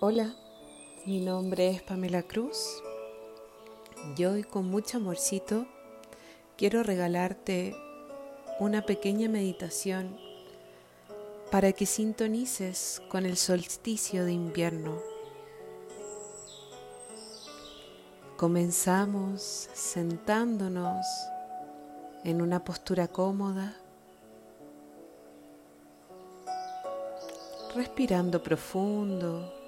Hola, mi nombre es Pamela Cruz y hoy con mucho amorcito quiero regalarte una pequeña meditación para que sintonices con el solsticio de invierno. Comenzamos sentándonos en una postura cómoda, respirando profundo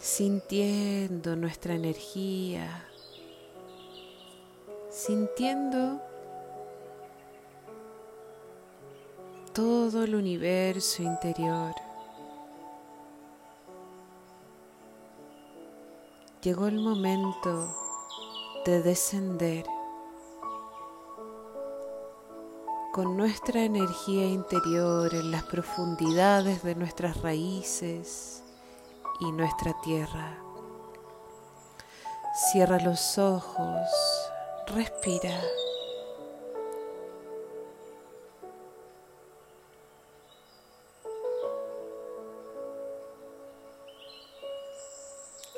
sintiendo nuestra energía, sintiendo todo el universo interior. Llegó el momento de descender con nuestra energía interior en las profundidades de nuestras raíces y nuestra tierra. Cierra los ojos, respira.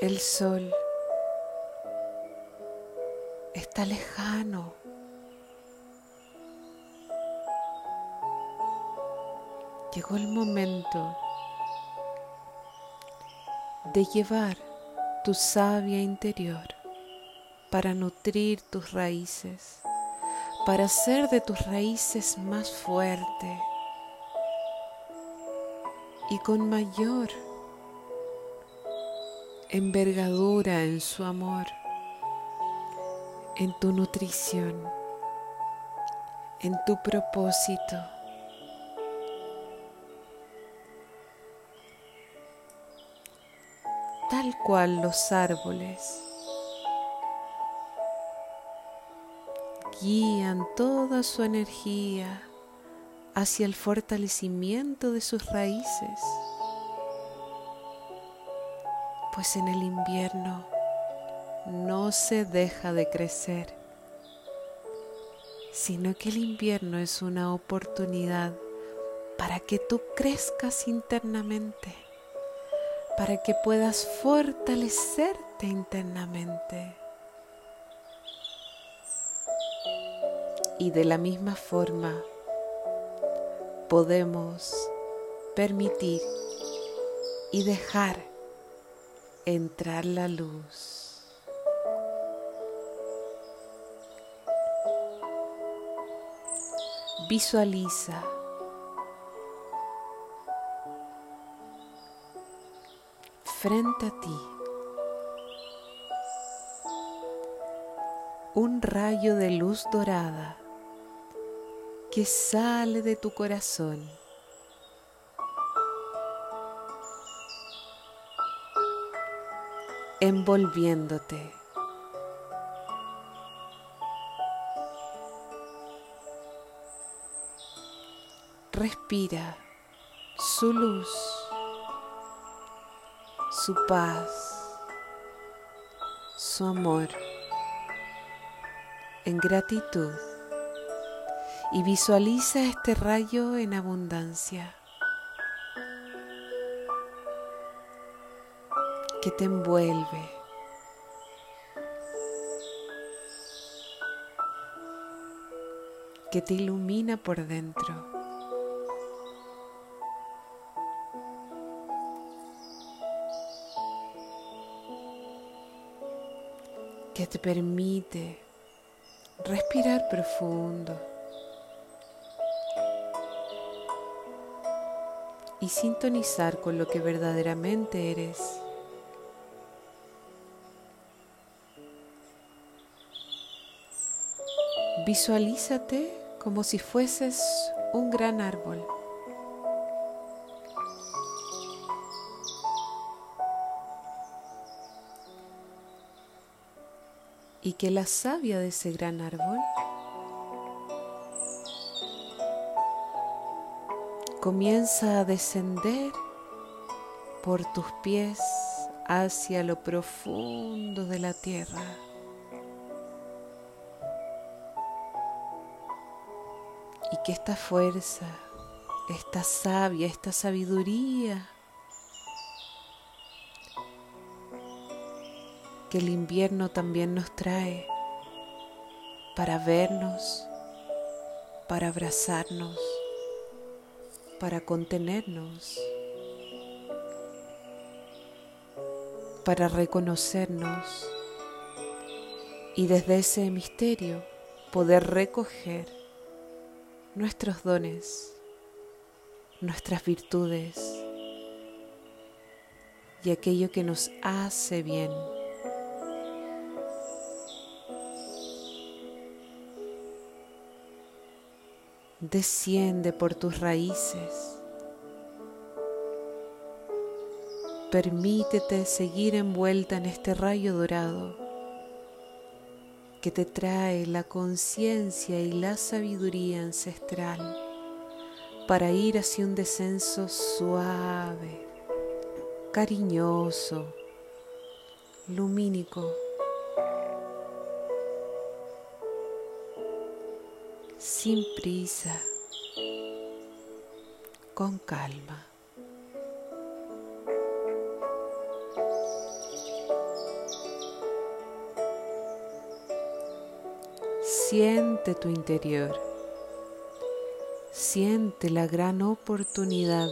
El sol está lejano. Llegó el momento de llevar tu savia interior para nutrir tus raíces, para hacer de tus raíces más fuerte y con mayor envergadura en su amor, en tu nutrición, en tu propósito. Tal cual los árboles. Guían toda su energía hacia el fortalecimiento de sus raíces, pues en el invierno no se deja de crecer, sino que el invierno es una oportunidad para que tú crezcas internamente para que puedas fortalecerte internamente. Y de la misma forma podemos permitir y dejar entrar la luz. Visualiza frente a ti un rayo de luz dorada que sale de tu corazón. envolviéndote. Respira su luz su paz, su amor en gratitud y visualiza este rayo en abundancia que te envuelve. que te ilumina por dentro. Que te permite respirar profundo y sintonizar con lo que verdaderamente eres. Visualízate como si fueses un gran árbol. Y que la savia de ese gran árbol comienza a descender por tus pies hacia lo profundo de la tierra. y que esta fuerza, esta sabia, esta sabiduría que el invierno también nos trae para vernos, para abrazarnos, para contenernos, para reconocernos y desde ese misterio poder recoger nuestros dones, nuestras virtudes y aquello que nos hace bien. Desciende por tus raíces. Permítete seguir envuelta en este rayo dorado que te trae la conciencia y la sabiduría ancestral para ir hacia un descenso suave, cariñoso, lumínico sin prisa, con calma. Siente tu interior, siente la gran oportunidad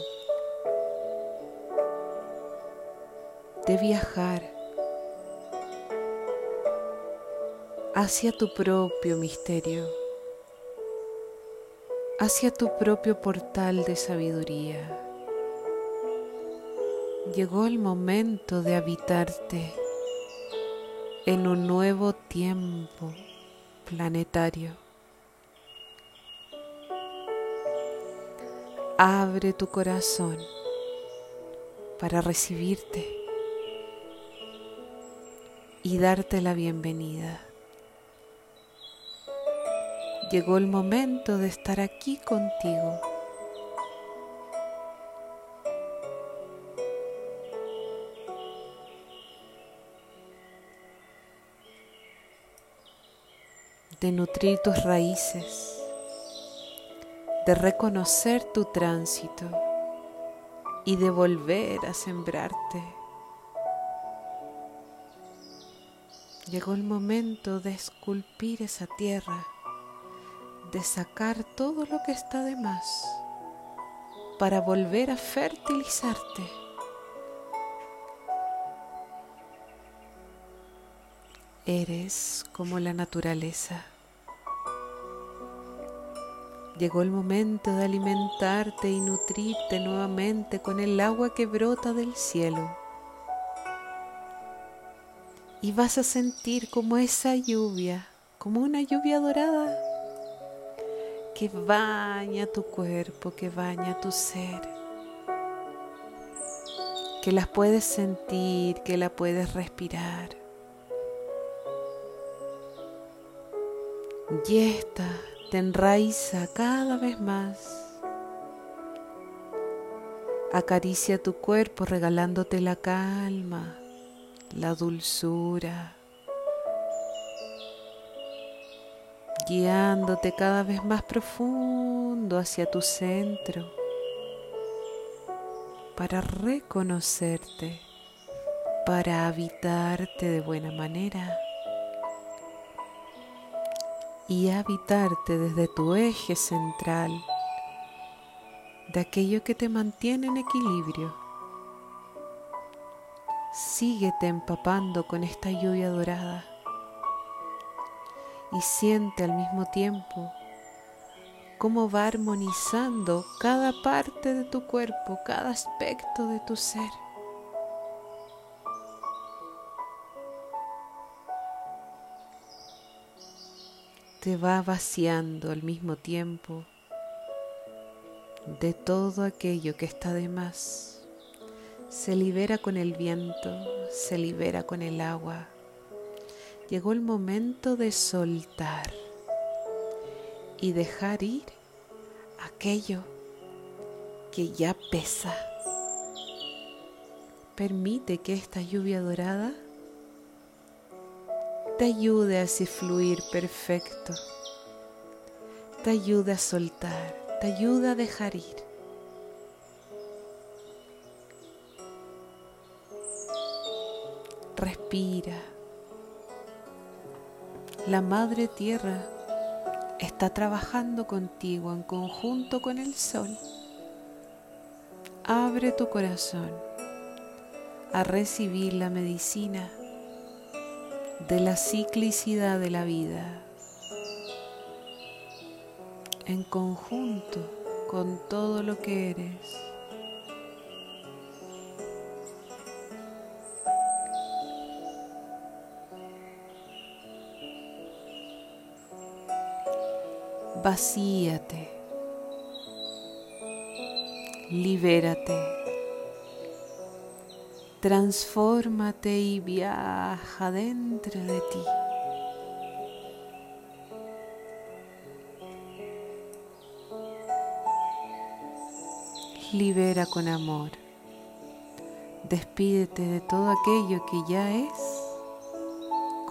de viajar hacia tu propio misterio hacia tu propio portal de sabiduría. Llegó el momento de habitarte en un nuevo tiempo planetario. Abre tu corazón para recibirte y darte la bienvenida llegó el momento de estar aquí contigo. de nutrir tus raíces, de reconocer tu tránsito y de volver a sembrarte. Llegó el momento de esculpir esa tierra de sacar todo lo que está de más para volver a fertilizarte. Eres como la naturaleza. Llegó el momento de alimentarte y nutrirte nuevamente con el agua que brota del cielo. Y vas a sentir como esa lluvia, como una lluvia dorada que baña tu cuerpo, que baña tu ser, que las puedes sentir, que la puedes respirar. Y esta te enraiza cada vez más. Acaricia tu cuerpo regalándote la calma, la dulzura guiándote cada vez más profundo hacia tu centro para reconocerte, para habitarte de buena manera y habitarte desde tu eje central, de aquello que te mantiene en equilibrio. Síguete empapando con esta lluvia dorada y siente al mismo tiempo cómo va armonizando cada parte de tu cuerpo, cada aspecto de tu ser. Te va vaciando al mismo tiempo de todo aquello que está de más. Se libera con el viento, se libera con el agua, llegó el momento de soltar y dejar ir aquello que ya pesa. Permite que esta lluvia dorada te ayude a así fluir perfecto, te ayude a soltar, te ayuda a dejar ir. Respira. La Madre Tierra está trabajando contigo en conjunto con el Sol. Abre tu corazón a recibir la medicina de la ciclicidad de la vida en conjunto con todo lo que eres. Vacíate, libérate, transfórmate y viaja dentro de ti. libera con amor. Despídete de todo aquello que ya es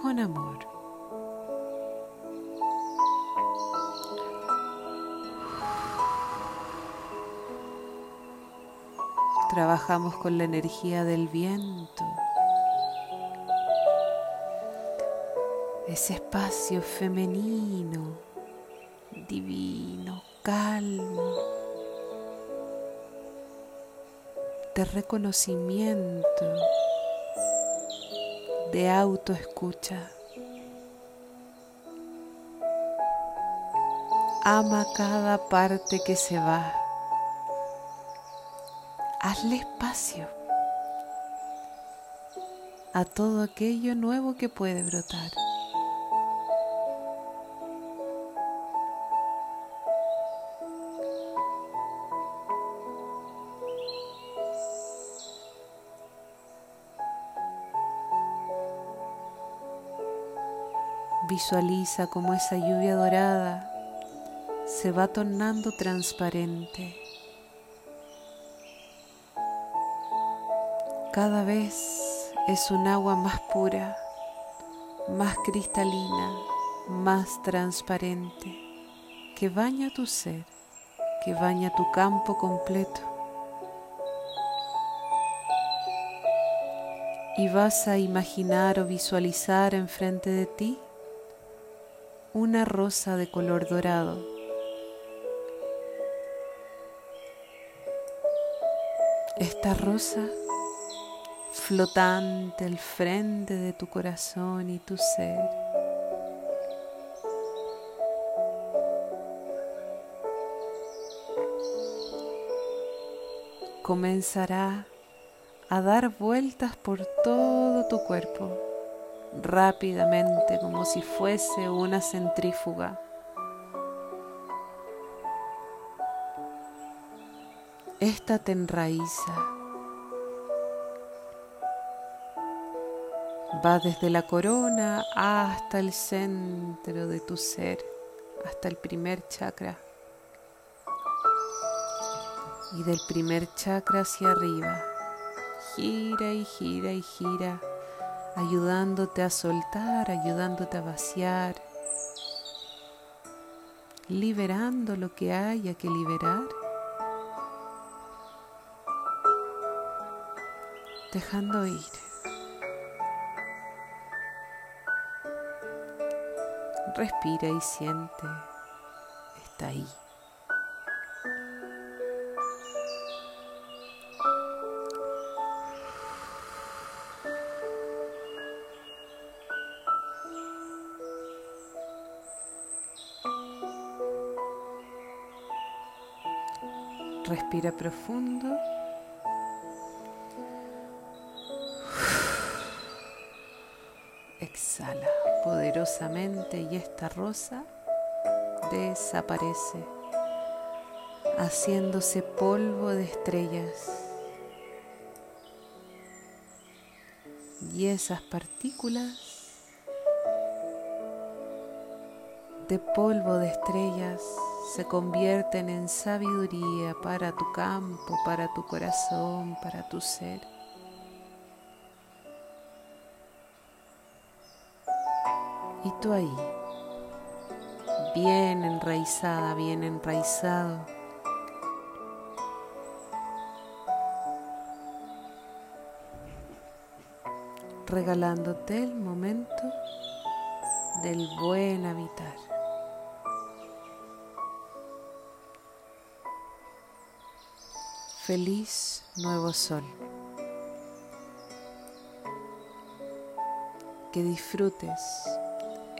con amor. Trabajamos con la energía del viento, ese espacio femenino, divino, calmo de reconocimiento, de autoescucha. Ama cada parte que se va. Hazle espacio a todo aquello nuevo que puede brotar. Visualiza cómo esa lluvia dorada se va tornando transparente. Cada vez es un agua más pura, más cristalina, más transparente, que baña tu ser, que baña tu campo completo. Y vas a imaginar o visualizar enfrente de ti una rosa de color dorado. Esta rosa flotante al frente de tu corazón y tu ser. Comenzará a dar vueltas por todo tu cuerpo rápidamente como si fuese una centrífuga. Esta te enraiza. Va desde la corona hasta el centro de tu ser, hasta el primer chakra. Y del primer chakra hacia arriba. Gira y gira y gira ayudándote a soltar, ayudándote a vaciar, liberando lo que haya que liberar, dejando ir. Respira y siente, está ahí. Respira profundo. Exhala poderosamente y esta rosa desaparece, haciéndose polvo de estrellas. Y esas partículas de polvo de estrellas se convierten en sabiduría para tu campo, para tu corazón, para tu ser. Y tú ahí, bien enraizada, bien enraizado. regalándote el momento del buen habitar. Feliz nuevo sol. Que disfrutes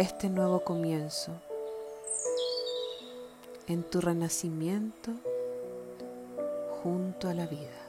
este nuevo comienzo en tu renacimiento junto a la vida.